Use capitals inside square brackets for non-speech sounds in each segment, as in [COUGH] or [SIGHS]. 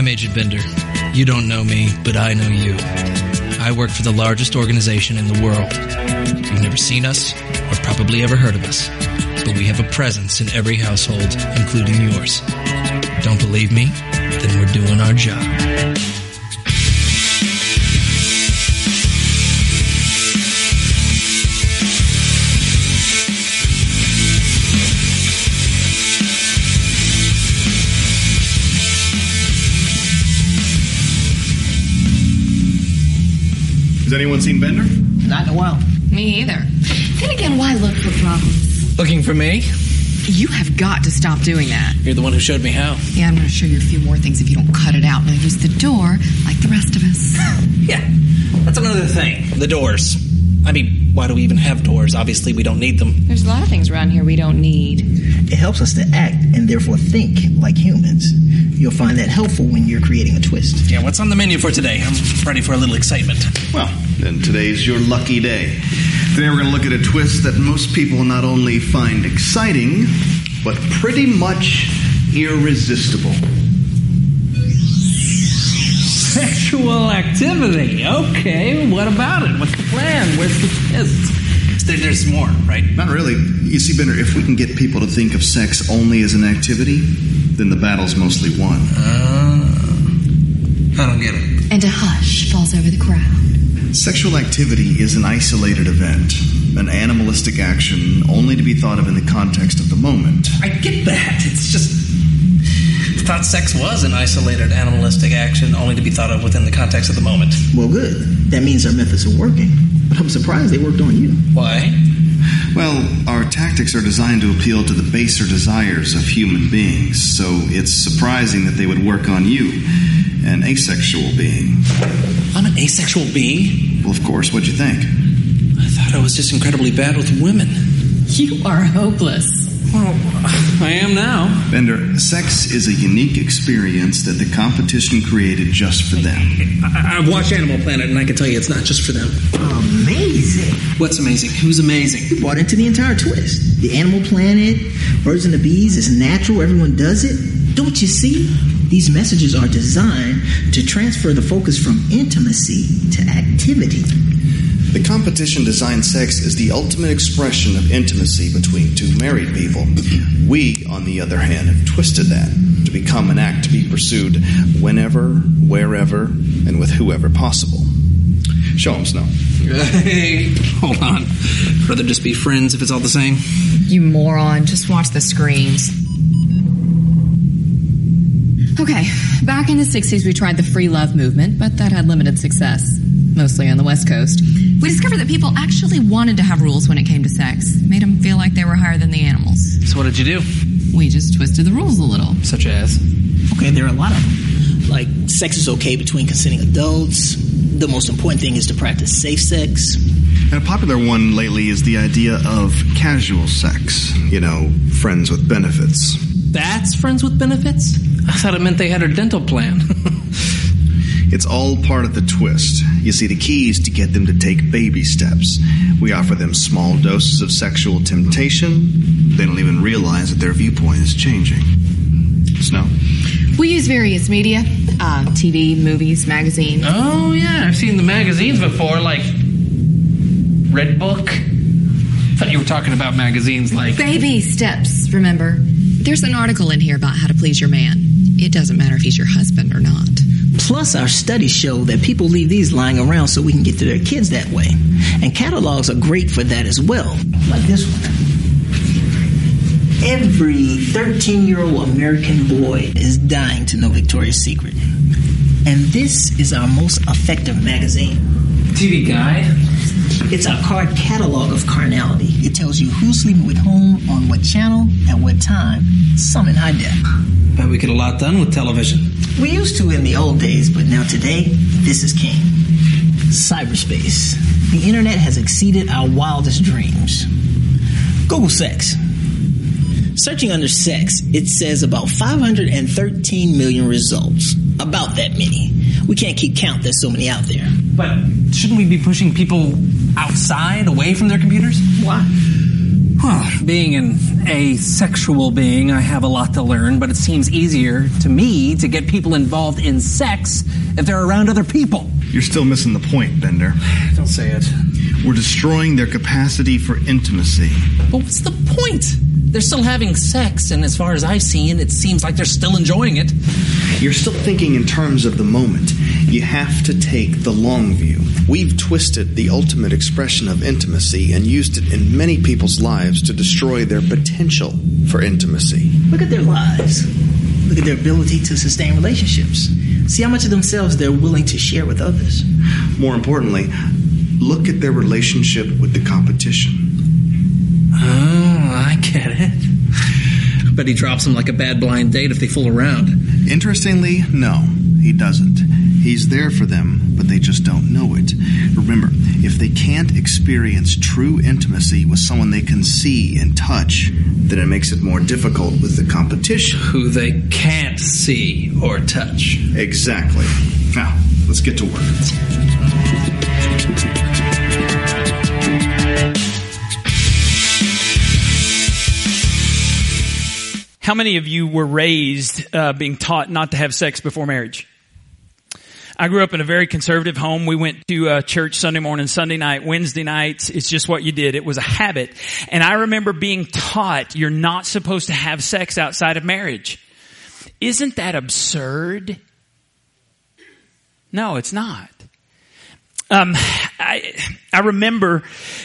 I'm Agent Bender. You don't know me, but I know you. I work for the largest organization in the world. You've never seen us, or probably ever heard of us, but we have a presence in every household, including yours. Don't believe me? Then we're doing our job. Has anyone seen Bender? Not in a while. Me either. Then again, why look for problems? Looking for me? You have got to stop doing that. You're the one who showed me how. Yeah, I'm going to show you a few more things if you don't cut it out. Now use the door like the rest of us. [LAUGHS] Yeah, that's another thing. The doors. I mean, why do we even have doors? Obviously, we don't need them. There's a lot of things around here we don't need. It helps us to act and therefore think like humans. You'll find that helpful when you're creating a twist. Yeah, what's on the menu for today? I'm ready for a little excitement. Well, then today's your lucky day. Today we're going to look at a twist that most people not only find exciting, but pretty much irresistible. Sexual activity. Okay, what about it? What's the plan? Where's the twist? There, there's more, right? Not really. You see, Bender, if we can get people to think of sex only as an activity, then the battle's mostly won. Uh, I don't get it. And a hush falls over the crowd. Sexual activity is an isolated event, an animalistic action only to be thought of in the context of the moment. I get that. It's just. I thought sex was an isolated animalistic action only to be thought of within the context of the moment. Well, good. That means our methods are working. But I'm surprised they worked on you. Why? Well, our tactics are designed to appeal to the baser desires of human beings, so it's surprising that they would work on you, an asexual being. I'm an asexual being? Well, of course, what'd you think? I thought I was just incredibly bad with women. You are hopeless. Well, I am now. Bender, sex is a unique experience that the competition created just for them. I, I've watched Animal Planet, and I can tell you it's not just for them. Amazing. What's amazing? Who's amazing? You bought into the entire twist. The animal planet, birds and the bees is natural, everyone does it. Don't you see? These messages are designed to transfer the focus from intimacy to activity. The competition designed sex is the ultimate expression of intimacy between two married people. We, on the other hand, have twisted that to become an act to be pursued whenever, wherever, and with whoever possible. Show 'em, Snow. Hey, [LAUGHS] hold on. Rather just be friends if it's all the same. You moron. Just watch the screens. Okay, back in the 60s, we tried the free love movement, but that had limited success, mostly on the West Coast. We discovered that people actually wanted to have rules when it came to sex, made them feel like they were higher than the animals. So what did you do? We just twisted the rules a little. Such as? Okay, there are a lot of them. Like, sex is okay between consenting adults. The most important thing is to practice safe sex. And a popular one lately is the idea of casual sex. You know, friends with benefits. That's friends with benefits? I thought it meant they had a dental plan. [LAUGHS] It's all part of the twist. You see, the key is to get them to take baby steps. We offer them small doses of sexual temptation. They don't even realize that their viewpoint is changing. Snow? We use various media uh, TV, movies, magazines. Oh, yeah, I've seen the magazines before, like Redbook. thought you were talking about magazines like. Baby steps, remember? There's an article in here about how to please your man. It doesn't matter if he's your husband or not. Plus, our studies show that people leave these lying around so we can get to their kids that way. And catalogs are great for that as well, like this one. Every 13 year old American boy is dying to know Victoria's Secret. And this is our most effective magazine. TV guide? It's our card catalog of carnality. It tells you who's sleeping with whom, on what channel, at what time, some in high def. Bet we get a lot done with television. We used to in the old days, but now today, this is king. Cyberspace. The internet has exceeded our wildest dreams. Google sex. Searching under sex, it says about 513 million results. About that many. We can't keep count, there's so many out there. But shouldn't we be pushing people outside, away from their computers? Why? Well, being an asexual being, I have a lot to learn, but it seems easier to me to get people involved in sex if they're around other people. You're still missing the point, Bender. Don't say it. We're destroying their capacity for intimacy. But what's the point? They're still having sex, and as far as I've seen, it seems like they're still enjoying it. You're still thinking in terms of the moment. You have to take the long view. We've twisted the ultimate expression of intimacy and used it in many people's lives to destroy their potential for intimacy. Look at their lives. Look at their ability to sustain relationships. See how much of themselves they're willing to share with others. More importantly, look at their relationship with the competition. Oh, I get it. But he drops them like a bad blind date if they fool around. Interestingly, no, he doesn't. He's there for them, but they just don't know it. Remember, if they can't experience true intimacy with someone they can see and touch, then it makes it more difficult with the competition. Who they can't see or touch. Exactly. Now, let's get to work. How many of you were raised uh, being taught not to have sex before marriage? I grew up in a very conservative home. We went to uh, church Sunday morning, Sunday night, Wednesday nights. It's just what you did. It was a habit. And I remember being taught you're not supposed to have sex outside of marriage. Isn't that absurd? No, it's not. Um, I, I remember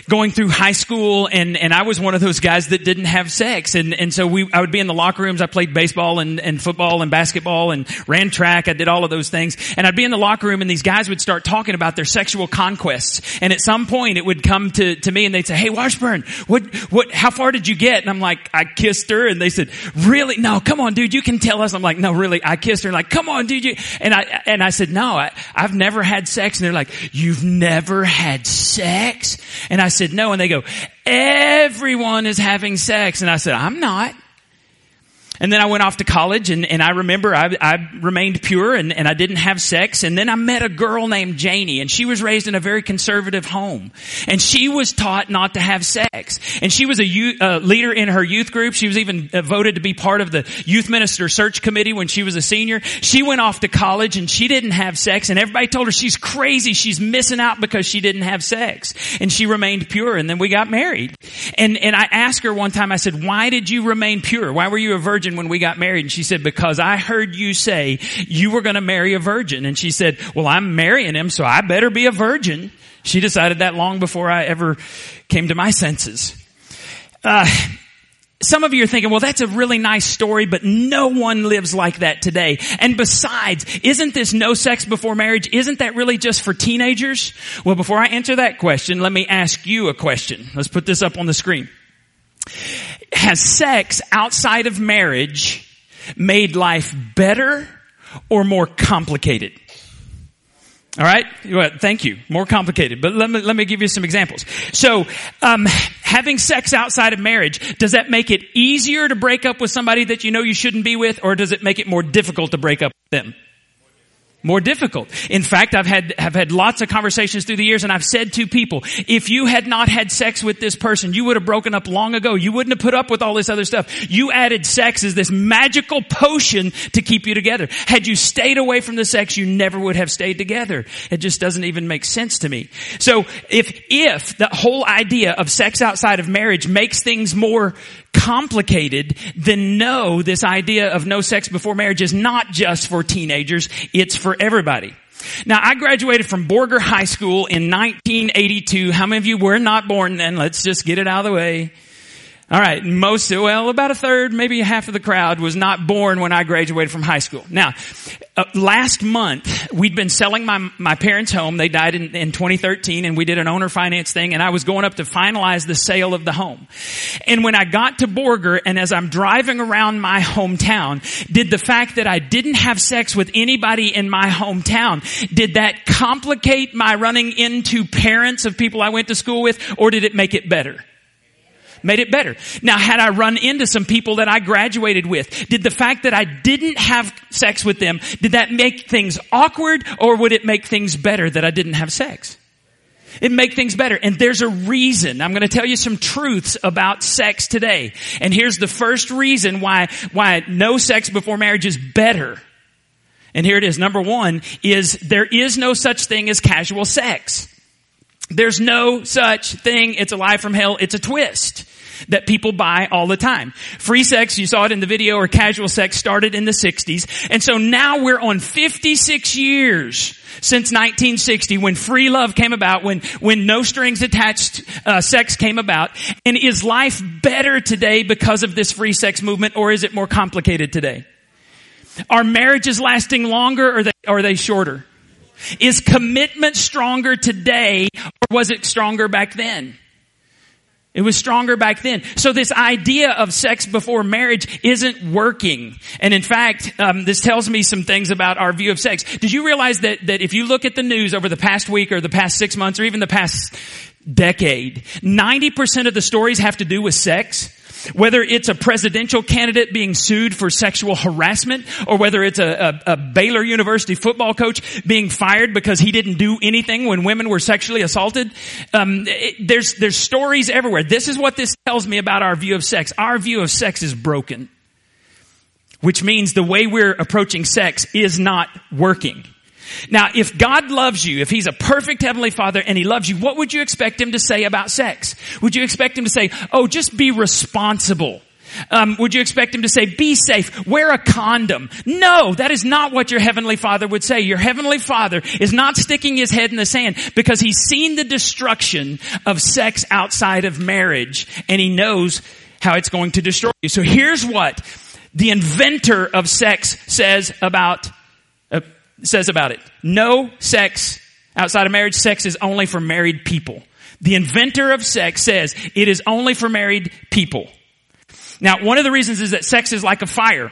going through high school and, and I was one of those guys that didn't have sex. And, and so we, I would be in the locker rooms. I played baseball and, and football and basketball and ran track. I did all of those things. And I'd be in the locker room and these guys would start talking about their sexual conquests. And at some point it would come to, to me and they'd say, Hey, Washburn, what, what, how far did you get? And I'm like, I kissed her. And they said, really? No, come on, dude, you can tell us. I'm like, no, really, I kissed her. Like, come on, dude. You, and I, and I said, no, I, I've never had sex. And they're like, you've never had sex? And I said, no. And they go, everyone is having sex. And I said, I'm not. And then I went off to college and, and I remember I, I remained pure and, and I didn't have sex. And then I met a girl named Janie and she was raised in a very conservative home. And she was taught not to have sex. And she was a youth, uh, leader in her youth group. She was even uh, voted to be part of the youth minister search committee when she was a senior. She went off to college and she didn't have sex and everybody told her she's crazy. She's missing out because she didn't have sex. And she remained pure and then we got married. And, and I asked her one time, I said, why did you remain pure? Why were you a virgin when we got married? And she said, because I heard you say you were going to marry a virgin. And she said, well, I'm marrying him, so I better be a virgin. She decided that long before I ever came to my senses. Uh, some of you are thinking, well, that's a really nice story, but no one lives like that today. And besides, isn't this no sex before marriage? Isn't that really just for teenagers? Well, before I answer that question, let me ask you a question. Let's put this up on the screen. Has sex outside of marriage made life better or more complicated? All right. Well, thank you. More complicated, but let me let me give you some examples. So, um, having sex outside of marriage does that make it easier to break up with somebody that you know you shouldn't be with, or does it make it more difficult to break up with them? More difficult. In fact, I've had have had lots of conversations through the years, and I've said to people, if you had not had sex with this person, you would have broken up long ago. You wouldn't have put up with all this other stuff. You added sex as this magical potion to keep you together. Had you stayed away from the sex, you never would have stayed together. It just doesn't even make sense to me. So if if the whole idea of sex outside of marriage makes things more complicated, then no, this idea of no sex before marriage is not just for teenagers, it's for everybody. Now, I graduated from Borger High School in 1982. How many of you were not born then? Let's just get it out of the way. All right, most, well, about a third, maybe half of the crowd was not born when I graduated from high school. Now, uh, last month, we'd been selling my, my parents' home. They died in, in 2013 and we did an owner finance thing and I was going up to finalize the sale of the home. And when I got to Borger and as I'm driving around my hometown, did the fact that I didn't have sex with anybody in my hometown, did that complicate my running into parents of people I went to school with or did it make it better? Made it better. Now, had I run into some people that I graduated with, did the fact that I didn't have sex with them, did that make things awkward or would it make things better that I didn't have sex? It make things better. And there's a reason. I'm going to tell you some truths about sex today. And here's the first reason why, why no sex before marriage is better. And here it is. Number one is there is no such thing as casual sex. There's no such thing. It's a lie from hell. It's a twist that people buy all the time. Free sex, you saw it in the video, or casual sex started in the 60s. And so now we're on 56 years since 1960 when free love came about, when, when no strings attached uh, sex came about. And is life better today because of this free sex movement or is it more complicated today? Are marriages lasting longer or, they, or are they shorter? Is commitment stronger today or was it stronger back then? It was stronger back then. So this idea of sex before marriage isn't working. And in fact, um, this tells me some things about our view of sex. Did you realize that, that if you look at the news over the past week or the past six months or even the past decade, 90% of the stories have to do with sex? Whether it's a presidential candidate being sued for sexual harassment, or whether it's a, a, a, Baylor University football coach being fired because he didn't do anything when women were sexually assaulted, um, it, there's there's stories everywhere. This is what this tells me about our view of sex. Our view of sex is broken, which means the way we're approaching sex is not working. Now, if God loves you, if He's a perfect Heavenly Father and He loves you, what would you expect Him to say about sex? Would you expect Him to say, oh, just be responsible? Um, would you expect him to say, be safe, wear a condom? No, that is not what your heavenly father would say. Your heavenly father is not sticking his head in the sand because he's seen the destruction of sex outside of marriage and he knows how it's going to destroy you. So here's what the inventor of sex says about says about it. No sex outside of marriage. Sex is only for married people. The inventor of sex says it is only for married people. Now, one of the reasons is that sex is like a fire.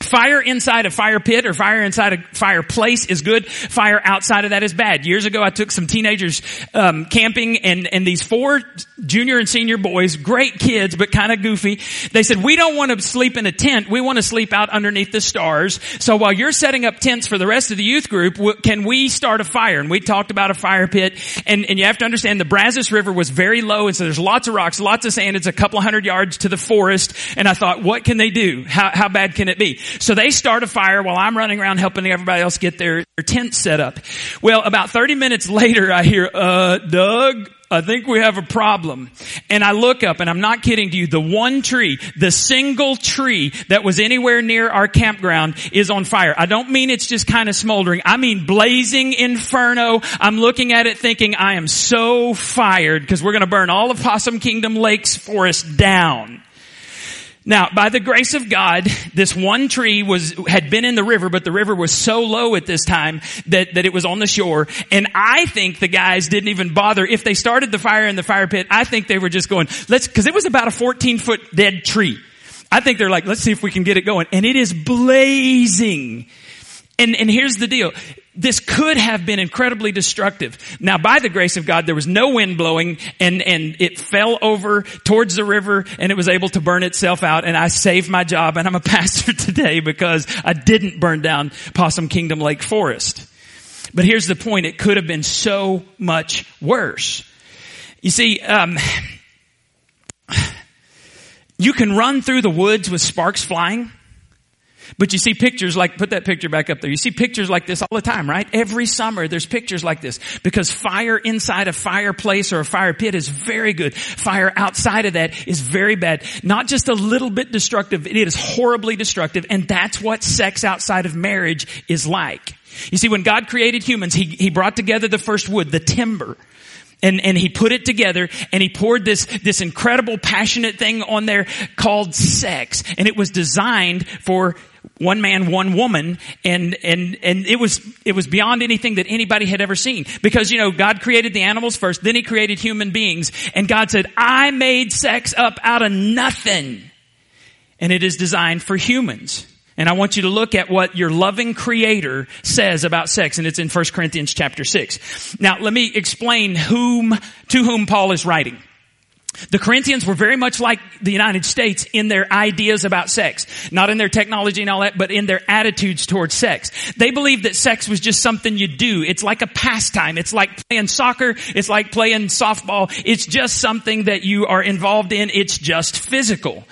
Fire inside a fire pit or fire inside a fireplace is good. Fire outside of that is bad. Years ago, I took some teenagers um, camping, and and these four junior and senior boys, great kids but kind of goofy. They said, "We don't want to sleep in a tent. We want to sleep out underneath the stars. So while you're setting up tents for the rest of the youth group, can we start a fire?" And we talked about a fire pit, and and you have to understand the Brazos River was very low, and so there's lots of rocks, lots of sand. It's a couple hundred yards to the forest, and I thought, what can they do? How how bad can it be? So they start a fire while I'm running around helping everybody else get their, their tent set up. Well, about 30 minutes later, I hear, uh, Doug, I think we have a problem. And I look up and I'm not kidding to you. The one tree, the single tree that was anywhere near our campground is on fire. I don't mean it's just kind of smoldering. I mean blazing inferno. I'm looking at it thinking I am so fired because we're going to burn all of Possum Kingdom Lakes forest down. Now, by the grace of God, this one tree was, had been in the river, but the river was so low at this time that, that it was on the shore. And I think the guys didn't even bother. If they started the fire in the fire pit, I think they were just going, let's, cause it was about a 14 foot dead tree. I think they're like, let's see if we can get it going. And it is blazing. And, and here's the deal this could have been incredibly destructive. Now, by the grace of God, there was no wind blowing and, and it fell over towards the river and it was able to burn itself out and I saved my job and I'm a [LAUGHS] pastor today because I didn't burn down Possum Kingdom Lake Forest. But here's the point. It could have been so much worse. You see, um, [SIGHS] you can run through the woods with sparks flying. But you see pictures like, put that picture back up there. You see pictures like this all the time, right? Every summer there's pictures like this because fire inside a fireplace or a fire pit is very good. Fire outside of that is very bad. Not just a little bit destructive, it is horribly destructive and that's what sex outside of marriage is like. You see, when God created humans, He, he brought together the first wood, the timber. And, and he put it together and he poured this, this incredible passionate thing on there called sex. And it was designed for one man, one woman, and, and, and it was, it was beyond anything that anybody had ever seen. Because, you know, God created the animals first, then He created human beings, and God said, I made sex up out of nothing. And it is designed for humans. And I want you to look at what your loving creator says about sex, and it's in 1 Corinthians chapter 6. Now, let me explain whom, to whom Paul is writing. The Corinthians were very much like the United States in their ideas about sex. Not in their technology and all that, but in their attitudes towards sex. They believed that sex was just something you do. It's like a pastime. It's like playing soccer. It's like playing softball. It's just something that you are involved in. It's just physical.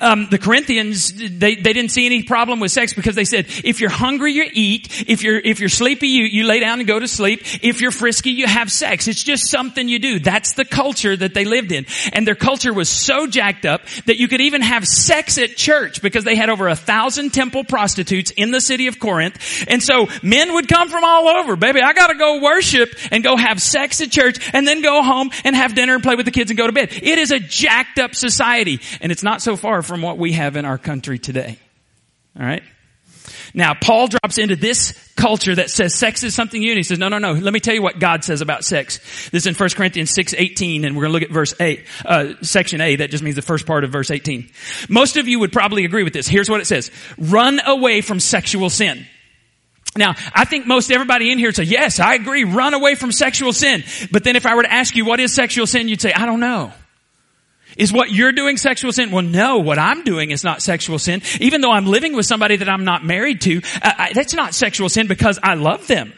Um, the Corinthians, they, they didn't see any problem with sex because they said, if you're hungry, you eat. If you're, if you're sleepy, you, you lay down and go to sleep. If you're frisky, you have sex. It's just something you do. That's the culture that they lived in and their culture was so jacked up that you could even have sex at church because they had over a thousand temple prostitutes in the city of Corinth. And so men would come from all over. Baby, I gotta go worship and go have sex at church and then go home and have dinner and play with the kids and go to bed. It is a jacked up society and it's not so far from what we have in our country today. Alright? Now, Paul drops into this culture that says sex is something new. he says, no, no, no. Let me tell you what God says about sex. This is in 1 Corinthians 6, 18, and we're going to look at verse 8, uh, section A. That just means the first part of verse 18. Most of you would probably agree with this. Here's what it says. Run away from sexual sin. Now, I think most everybody in here say, yes, I agree, run away from sexual sin. But then if I were to ask you what is sexual sin, you'd say, I don't know. Is what you're doing sexual sin? Well, no, what I'm doing is not sexual sin. Even though I'm living with somebody that I'm not married to, I, that's not sexual sin because I love them.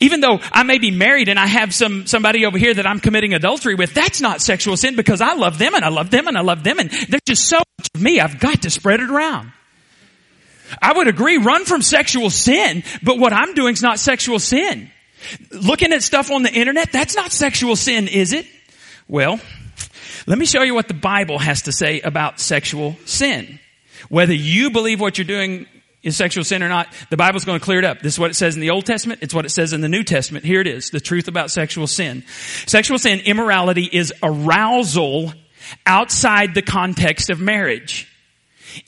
Even though I may be married and I have some, somebody over here that I'm committing adultery with, that's not sexual sin because I love them and I love them and I love them and there's just so much of me, I've got to spread it around. I would agree, run from sexual sin, but what I'm doing is not sexual sin. Looking at stuff on the internet, that's not sexual sin, is it? Well, let me show you what the Bible has to say about sexual sin. Whether you believe what you're doing is sexual sin or not, the Bible's going to clear it up. This is what it says in the Old Testament. It's what it says in the New Testament. Here it is. The truth about sexual sin. Sexual sin, immorality is arousal outside the context of marriage.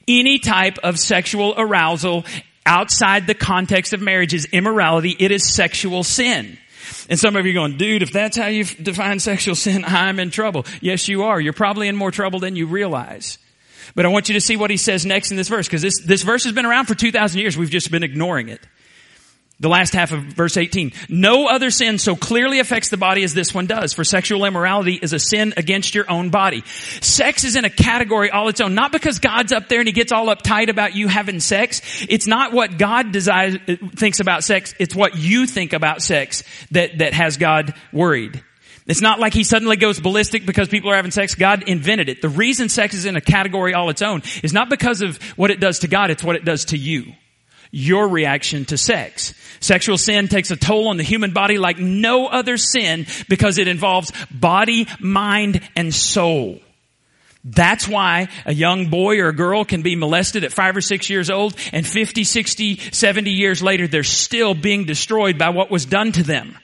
Any type of sexual arousal outside the context of marriage is immorality. It is sexual sin. And some of you are going, dude, if that's how you define sexual sin, [LAUGHS] I'm in trouble. Yes, you are. You're probably in more trouble than you realize. But I want you to see what he says next in this verse, because this, this verse has been around for 2,000 years. We've just been ignoring it. The last half of verse 18. No other sin so clearly affects the body as this one does, for sexual immorality is a sin against your own body. Sex is in a category all its own, not because God's up there and he gets all uptight about you having sex. It's not what God desires, uh, thinks about sex, it's what you think about sex that, that has God worried. It's not like he suddenly goes ballistic because people are having sex. God invented it. The reason sex is in a category all its own is not because of what it does to God, it's what it does to you your reaction to sex. Sexual sin takes a toll on the human body like no other sin because it involves body, mind, and soul. That's why a young boy or a girl can be molested at five or six years old and 50, 60, 70 years later they're still being destroyed by what was done to them.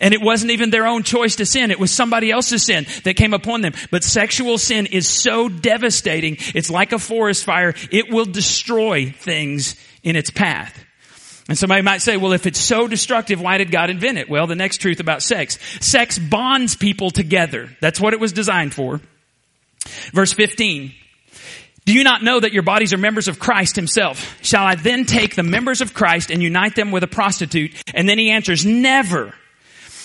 And it wasn't even their own choice to sin. It was somebody else's sin that came upon them. But sexual sin is so devastating. It's like a forest fire. It will destroy things in its path. And somebody might say, well, if it's so destructive, why did God invent it? Well, the next truth about sex. Sex bonds people together. That's what it was designed for. Verse 15. Do you not know that your bodies are members of Christ himself? Shall I then take the members of Christ and unite them with a prostitute? And then he answers, never.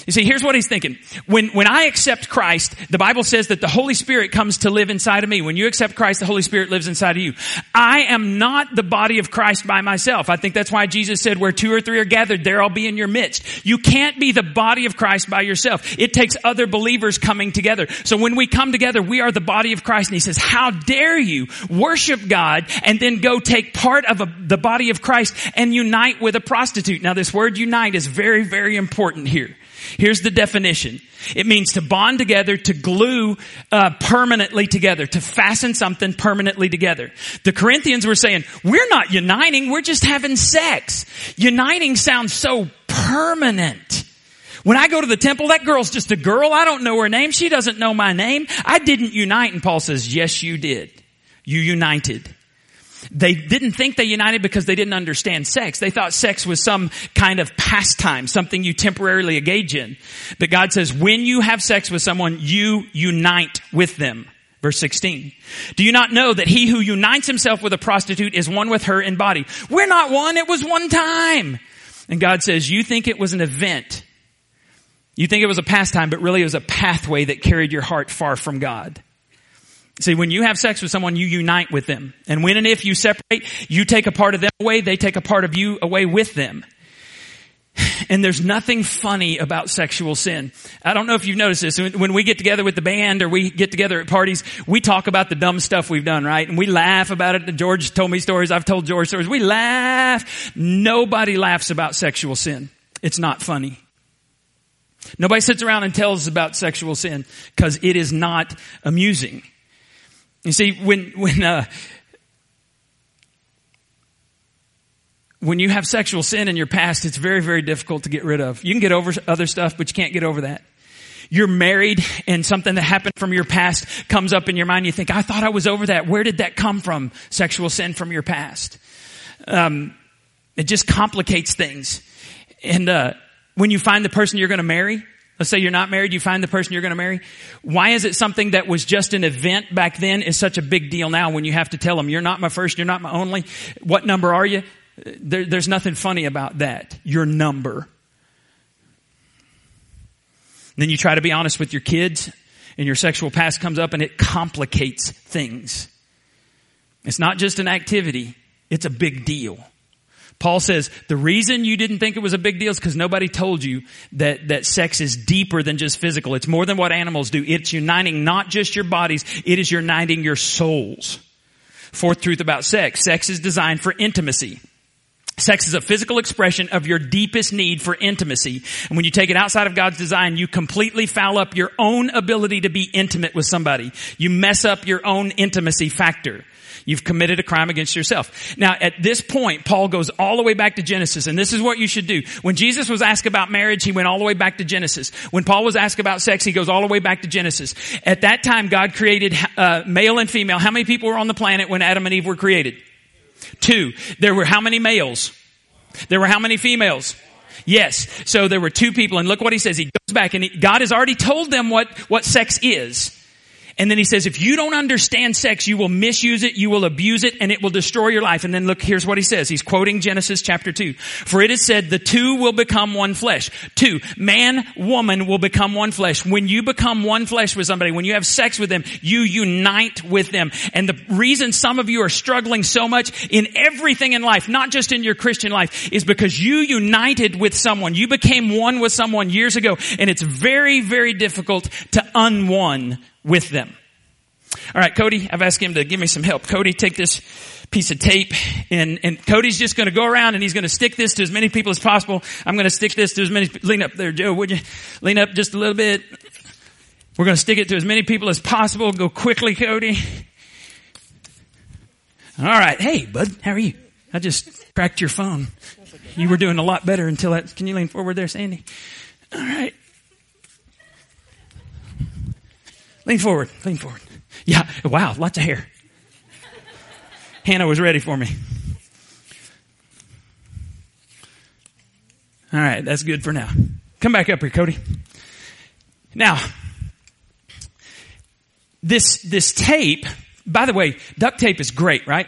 You see, here's what he's thinking. When, when I accept Christ, the Bible says that the Holy Spirit comes to live inside of me. When you accept Christ, the Holy Spirit lives inside of you. I am not the body of Christ by myself. I think that's why Jesus said, where two or three are gathered, there I'll be in your midst. You can't be the body of Christ by yourself. It takes other believers coming together. So when we come together, we are the body of Christ. And he says, how dare you worship God and then go take part of a, the body of Christ and unite with a prostitute. Now this word unite is very, very important here. Here's the definition. It means to bond together, to glue uh, permanently together, to fasten something permanently together. The Corinthians were saying, we're not uniting, we're just having sex. Uniting sounds so permanent. When I go to the temple, that girl's just a girl. I don't know her name. She doesn't know my name. I didn't unite. And Paul says, yes, you did. You united. They didn't think they united because they didn't understand sex. They thought sex was some kind of pastime, something you temporarily engage in. But God says, when you have sex with someone, you unite with them. Verse 16. Do you not know that he who unites himself with a prostitute is one with her in body? We're not one, it was one time. And God says, you think it was an event. You think it was a pastime, but really it was a pathway that carried your heart far from God. See, when you have sex with someone, you unite with them. And when and if you separate, you take a part of them away, they take a part of you away with them. [SIGHS] And there's nothing funny about sexual sin. I don't know if you've noticed this. When we get together with the band or we get together at parties, we talk about the dumb stuff we've done, right? And we laugh about it. George told me stories. I've told George stories. We laugh. Nobody laughs about sexual sin. It's not funny. Nobody sits around and tells about sexual sin because it is not amusing. You see, when, when, uh, when you have sexual sin in your past, it's very, very difficult to get rid of. You can get over other stuff, but you can't get over that. You're married and something that happened from your past comes up in your mind. You think, I thought I was over that. Where did that come from? Sexual sin from your past. Um, it just complicates things. And, uh, when you find the person you're going to marry, let's say you're not married, you find the person you're going to marry. Why is it something that was just an event back then is such a big deal now when you have to tell them, you're not my first, you're not my only. What number are you? There, there's nothing funny about that. Your number. then you try to be honest with your kids and your sexual past comes up and it complicates things. It's not just an activity. It's a big deal. Paul says the reason you didn't think it was a big deal is because nobody told you that, that sex is deeper than just physical. It's more than what animals do. It's uniting not just your bodies, it is uniting your souls. Fourth truth about sex. Sex is designed for intimacy. Sex is a physical expression of your deepest need for intimacy. And when you take it outside of God's design, you completely foul up your own ability to be intimate with somebody. You mess up your own intimacy factor. You've committed a crime against yourself. Now, at this point, Paul goes all the way back to Genesis, and this is what you should do. When Jesus was asked about marriage, he went all the way back to Genesis. When Paul was asked about sex, he goes all the way back to Genesis. At that time, God created uh, male and female. How many people were on the planet when Adam and Eve were created? Two. There were how many males? There were how many females? Yes. So there were two people and look what he says. He goes back and he, God has already told them what, what sex is. And then he says, if you don't understand sex, you will misuse it, you will abuse it, and it will destroy your life. And then look, here's what he says. He's quoting Genesis chapter 2. For it is said, the two will become one flesh. Two, man, woman will become one flesh. When you become one flesh with somebody, when you have sex with them, you unite with them. And the reason some of you are struggling so much in everything in life, not just in your Christian life, is because you united with someone. You became one with someone years ago, and it's very, very difficult to unone with them. All right, Cody, I've asked him to give me some help. Cody, take this piece of tape and, and Cody's just going to go around and he's going to stick this to as many people as possible. I'm going to stick this to as many, lean up there, Joe, would you? Lean up just a little bit. We're going to stick it to as many people as possible. Go quickly, Cody. All right. Hey, bud, how are you? I just cracked your phone. You were doing a lot better until that. Can you lean forward there, Sandy? All right. Lean forward. Lean forward. Yeah. Wow. Lots of hair. Hannah was ready for me. All right. That's good for now. Come back up here, Cody. Now, this, this tape, by the way, duct tape is great, right?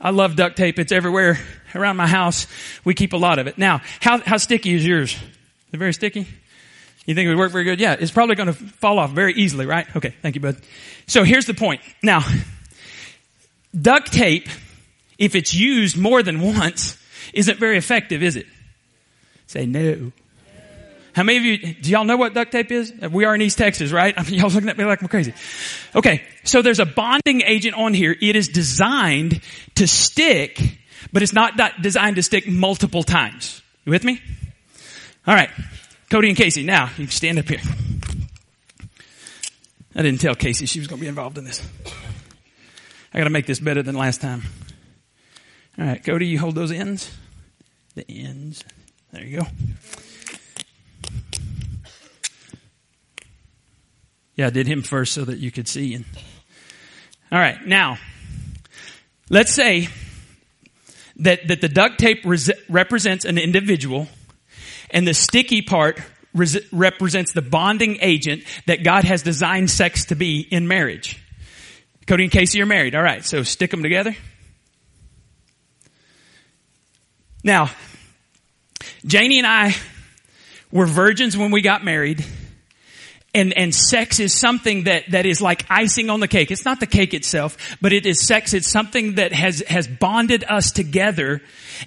I love duct tape. It's everywhere around my house. We keep a lot of it. Now, how, how sticky is yours? It very sticky? You think it would work very good? Yeah, it's probably going to fall off very easily, right? Okay, thank you, bud. So here's the point. Now, duct tape, if it's used more than once, isn't very effective, is it? Say no. How many of you, do y'all know what duct tape is? We are in East Texas, right? I mean, [LAUGHS] y'all looking at me like I'm crazy. Okay, so there's a bonding agent on here. It is designed to stick, but it's not designed to stick multiple times. You with me? All right. Cody and Casey, now you stand up here. I didn't tell Casey she was going to be involved in this. I got to make this better than last time. All right, Cody, you hold those ends. The ends. There you go. Yeah, I did him first so that you could see. And all right, now let's say that that the duct tape res- represents an individual and the sticky part res- represents the bonding agent that God has designed sex to be in marriage. Cody and Casey are married. All right, so stick them together. Now, Janie and I were virgins when we got married. And, and sex is something that, that is like icing on the cake. It's not the cake itself, but it is sex. It's something that has, has bonded us together.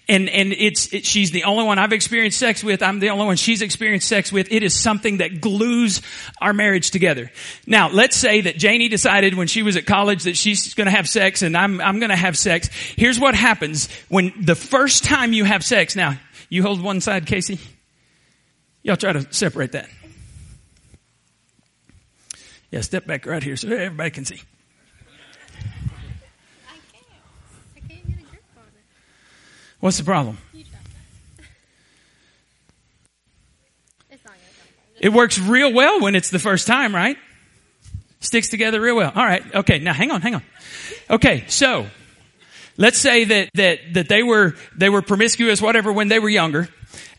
And, and it's, it, she's the only one I've experienced sex with. I'm the only one she's experienced sex with. It is something that glues our marriage together. Now, let's say that Janie decided when she was at college that she's gonna have sex and I'm, I'm gonna have sex. Here's what happens when the first time you have sex. Now, you hold one side, Casey. Y'all try to separate that. Yeah, step back right here so everybody can see. What's the problem? It works real well when it's the first time, right? Sticks together real well. All right. Okay. Now hang on, hang on. Okay. So let's say that, that, that they were, they were promiscuous, whatever, when they were younger.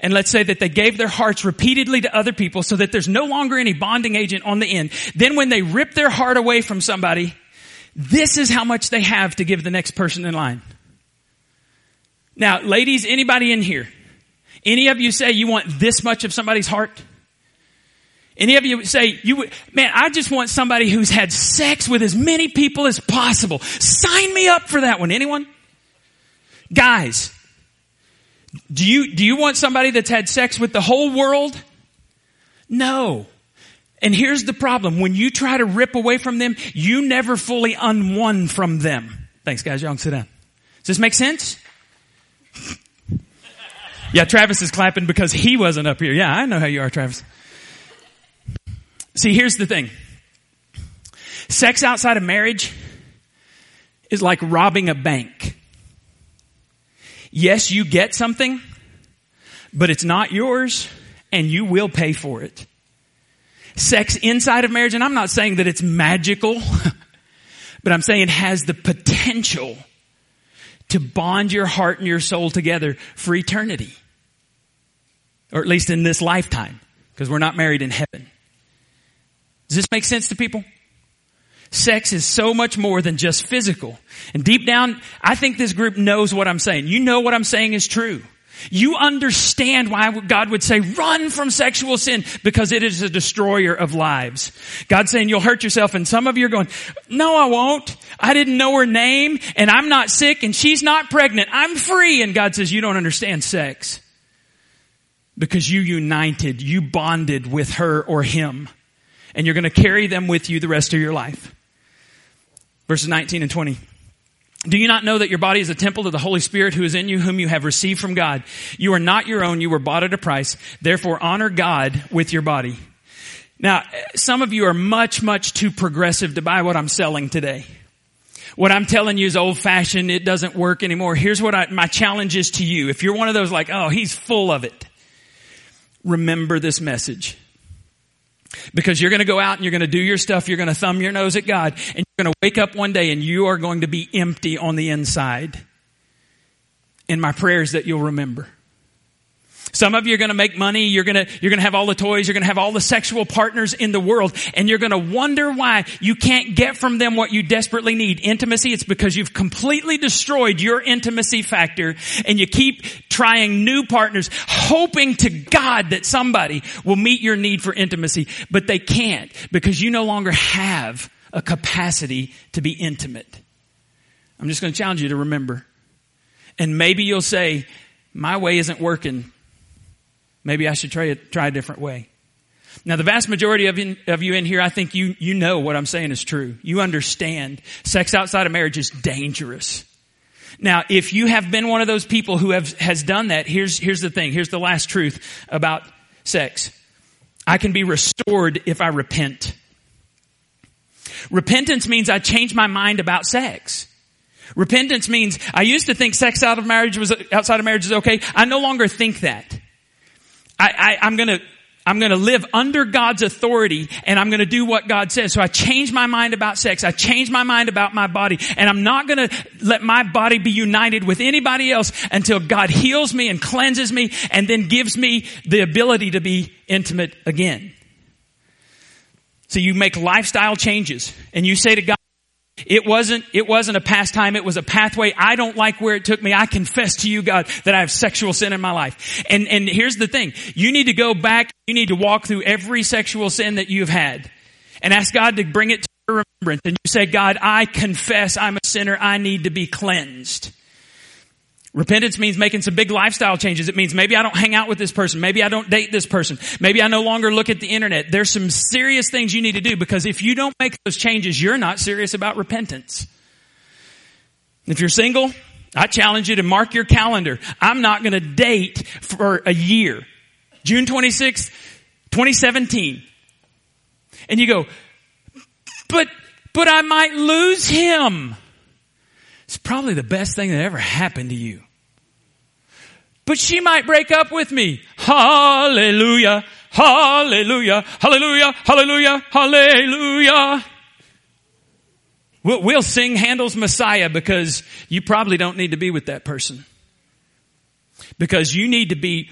And let's say that they gave their hearts repeatedly to other people so that there's no longer any bonding agent on the end. Then when they rip their heart away from somebody, this is how much they have to give the next person in line. Now, ladies, anybody in here? Any of you say you want this much of somebody's heart? Any of you say, you would, man, I just want somebody who's had sex with as many people as possible. Sign me up for that one. Anyone? Guys, do you, do you want somebody that's had sex with the whole world? No. And here's the problem. When you try to rip away from them, you never fully unwon from them. Thanks guys. Y'all can sit down. Does this make sense? [LAUGHS] yeah, Travis is clapping because he wasn't up here. Yeah, I know how you are, Travis. See, here's the thing. Sex outside of marriage is like robbing a bank. Yes, you get something, but it's not yours and you will pay for it. Sex inside of marriage, and I'm not saying that it's magical, [LAUGHS] but I'm saying it has the potential to bond your heart and your soul together for eternity. Or at least in this lifetime, because we're not married in heaven. Does this make sense to people? Sex is so much more than just physical. And deep down, I think this group knows what I'm saying. You know what I'm saying is true. You understand why God would say run from sexual sin because it is a destroyer of lives. God's saying you'll hurt yourself and some of you are going, no I won't. I didn't know her name and I'm not sick and she's not pregnant. I'm free. And God says you don't understand sex because you united, you bonded with her or him and you're going to carry them with you the rest of your life. Verses 19 and 20. Do you not know that your body is a temple of the Holy Spirit who is in you, whom you have received from God? You are not your own. You were bought at a price. Therefore honor God with your body. Now, some of you are much, much too progressive to buy what I'm selling today. What I'm telling you is old fashioned. It doesn't work anymore. Here's what I, my challenge is to you. If you're one of those like, oh, he's full of it. Remember this message. Because you're going to go out and you're going to do your stuff. You're going to thumb your nose at God and you're going to wake up one day and you are going to be empty on the inside. In my prayers that you'll remember. Some of you are going to make money. You're going to, you're going to have all the toys. You're going to have all the sexual partners in the world. And you're going to wonder why you can't get from them what you desperately need. Intimacy. It's because you've completely destroyed your intimacy factor and you keep trying new partners, hoping to God that somebody will meet your need for intimacy, but they can't because you no longer have a capacity to be intimate. I'm just going to challenge you to remember. And maybe you'll say, my way isn't working. Maybe I should try a, try a different way. Now, the vast majority of, in, of you in here, I think you, you know what I'm saying is true. You understand sex outside of marriage is dangerous. Now, if you have been one of those people who have, has done that, here's, here's the thing. Here's the last truth about sex. I can be restored if I repent. Repentance means I change my mind about sex. Repentance means I used to think sex out of marriage was, outside of marriage is okay. I no longer think that. I, I, I'm gonna, I'm going to live under God's authority and I'm going to do what God says. So I change my mind about sex. I change my mind about my body and I'm not going to let my body be united with anybody else until God heals me and cleanses me and then gives me the ability to be intimate again. So you make lifestyle changes and you say to God, It wasn't, it wasn't a pastime. It was a pathway. I don't like where it took me. I confess to you, God, that I have sexual sin in my life. And, and here's the thing. You need to go back. You need to walk through every sexual sin that you've had and ask God to bring it to your remembrance. And you say, God, I confess I'm a sinner. I need to be cleansed. Repentance means making some big lifestyle changes. It means maybe I don't hang out with this person. Maybe I don't date this person. Maybe I no longer look at the internet. There's some serious things you need to do because if you don't make those changes, you're not serious about repentance. If you're single, I challenge you to mark your calendar. I'm not going to date for a year. June 26th, 2017. And you go, but, but I might lose him. It's probably the best thing that ever happened to you. But she might break up with me. Hallelujah. Hallelujah. Hallelujah. Hallelujah. Hallelujah. We'll, we'll sing Handel's Messiah because you probably don't need to be with that person. Because you need to be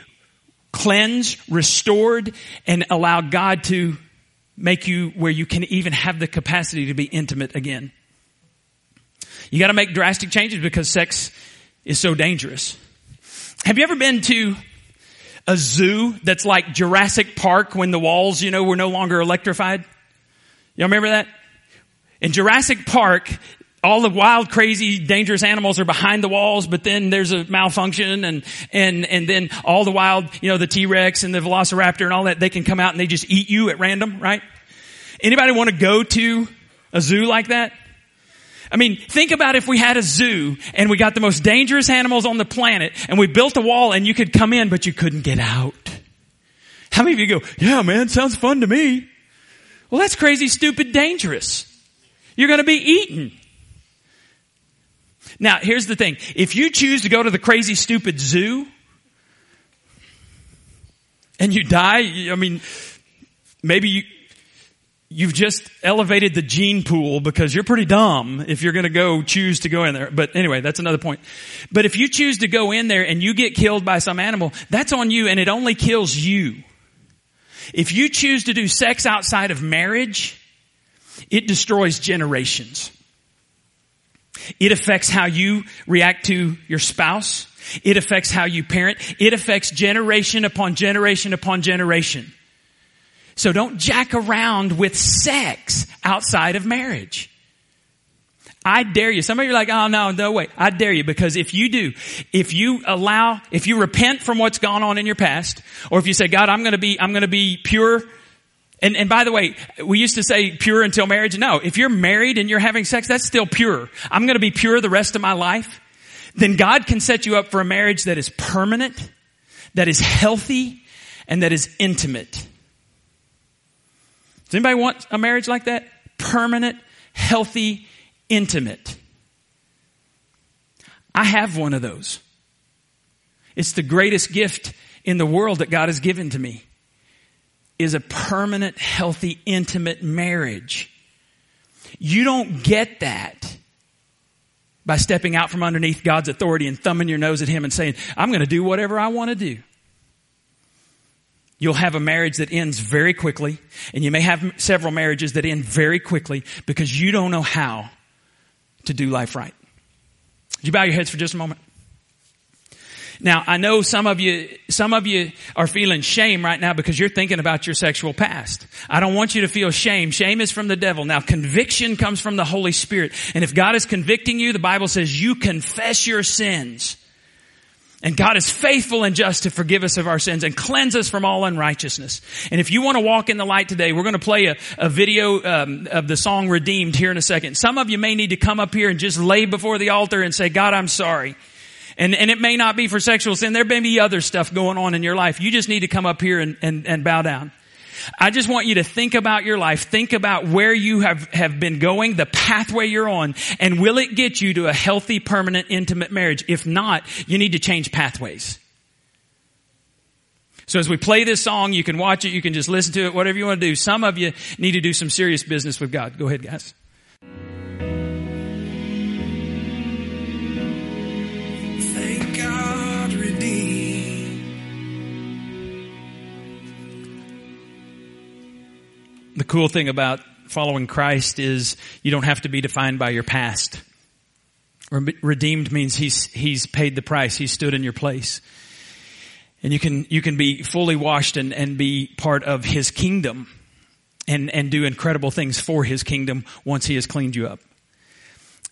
cleansed, restored, and allow God to make you where you can even have the capacity to be intimate again. You gotta make drastic changes because sex is so dangerous. Have you ever been to a zoo that's like Jurassic Park when the walls, you know, were no longer electrified? Y'all remember that? In Jurassic Park, all the wild, crazy, dangerous animals are behind the walls, but then there's a malfunction and, and, and then all the wild, you know, the T-Rex and the Velociraptor and all that, they can come out and they just eat you at random, right? Anybody want to go to a zoo like that? I mean, think about if we had a zoo and we got the most dangerous animals on the planet and we built a wall and you could come in but you couldn't get out. How many of you go, yeah man, sounds fun to me. Well that's crazy, stupid, dangerous. You're gonna be eaten. Now, here's the thing. If you choose to go to the crazy, stupid zoo, and you die, I mean, maybe you, you've just elevated the gene pool because you're pretty dumb if you're going to go choose to go in there. But anyway, that's another point. But if you choose to go in there and you get killed by some animal, that's on you and it only kills you. If you choose to do sex outside of marriage, it destroys generations. It affects how you react to your spouse. It affects how you parent. It affects generation upon generation upon generation. So don't jack around with sex outside of marriage. I dare you. Some of you are like, oh no, no way. I dare you because if you do, if you allow, if you repent from what's gone on in your past, or if you say, God, I'm gonna be, I'm gonna be pure. And, and by the way, we used to say pure until marriage. No, if you're married and you're having sex, that's still pure. I'm gonna be pure the rest of my life. Then God can set you up for a marriage that is permanent, that is healthy, and that is intimate. Does anybody want a marriage like that? Permanent, healthy, intimate. I have one of those. It's the greatest gift in the world that God has given to me is a permanent, healthy, intimate marriage. You don't get that by stepping out from underneath God's authority and thumbing your nose at Him and saying, I'm going to do whatever I want to do. You'll have a marriage that ends very quickly, and you may have several marriages that end very quickly because you don't know how to do life right. Would you bow your heads for just a moment? Now, I know some of you, some of you are feeling shame right now because you're thinking about your sexual past. I don't want you to feel shame. Shame is from the devil. Now, conviction comes from the Holy Spirit. And if God is convicting you, the Bible says you confess your sins. And God is faithful and just to forgive us of our sins and cleanse us from all unrighteousness. And if you want to walk in the light today, we're going to play a, a video um, of the song Redeemed here in a second. Some of you may need to come up here and just lay before the altar and say, God, I'm sorry. And, and it may not be for sexual sin. There may be other stuff going on in your life. You just need to come up here and, and, and bow down. I just want you to think about your life. Think about where you have, have been going, the pathway you're on, and will it get you to a healthy, permanent, intimate marriage? If not, you need to change pathways. So as we play this song, you can watch it, you can just listen to it, whatever you want to do. Some of you need to do some serious business with God. Go ahead, guys. The cool thing about following Christ is you don't have to be defined by your past. Re- Redeemed means he's, he's paid the price. He stood in your place. And you can, you can be fully washed and, and be part of his kingdom and, and do incredible things for his kingdom once he has cleaned you up.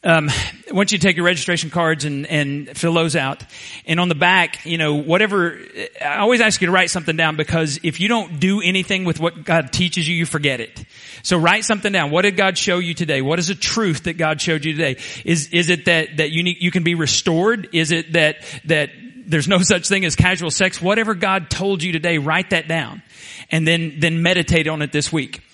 Um, want you take your registration cards and, and fill those out. And on the back, you know, whatever, I always ask you to write something down because if you don't do anything with what God teaches you, you forget it. So write something down. What did God show you today? What is the truth that God showed you today? Is, is it that, that you need, you can be restored? Is it that, that there's no such thing as casual sex? Whatever God told you today, write that down. And then, then meditate on it this week.